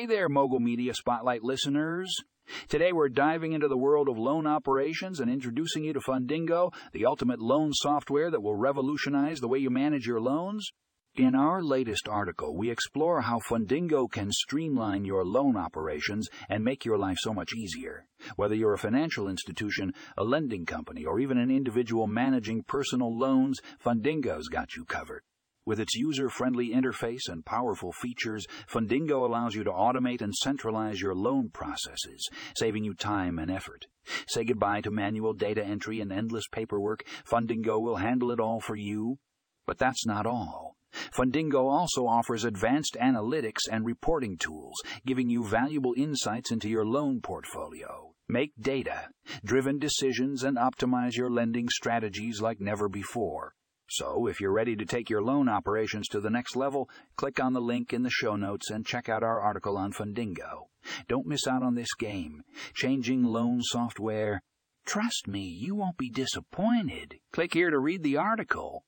Hey there, Mogul Media Spotlight listeners. Today we're diving into the world of loan operations and introducing you to Fundingo, the ultimate loan software that will revolutionize the way you manage your loans. In our latest article, we explore how Fundingo can streamline your loan operations and make your life so much easier. Whether you're a financial institution, a lending company, or even an individual managing personal loans, Fundingo's got you covered. With its user friendly interface and powerful features, Fundingo allows you to automate and centralize your loan processes, saving you time and effort. Say goodbye to manual data entry and endless paperwork. Fundingo will handle it all for you. But that's not all. Fundingo also offers advanced analytics and reporting tools, giving you valuable insights into your loan portfolio. Make data driven decisions and optimize your lending strategies like never before. So, if you're ready to take your loan operations to the next level, click on the link in the show notes and check out our article on Fundingo. Don't miss out on this game. Changing loan software. Trust me, you won't be disappointed. Click here to read the article.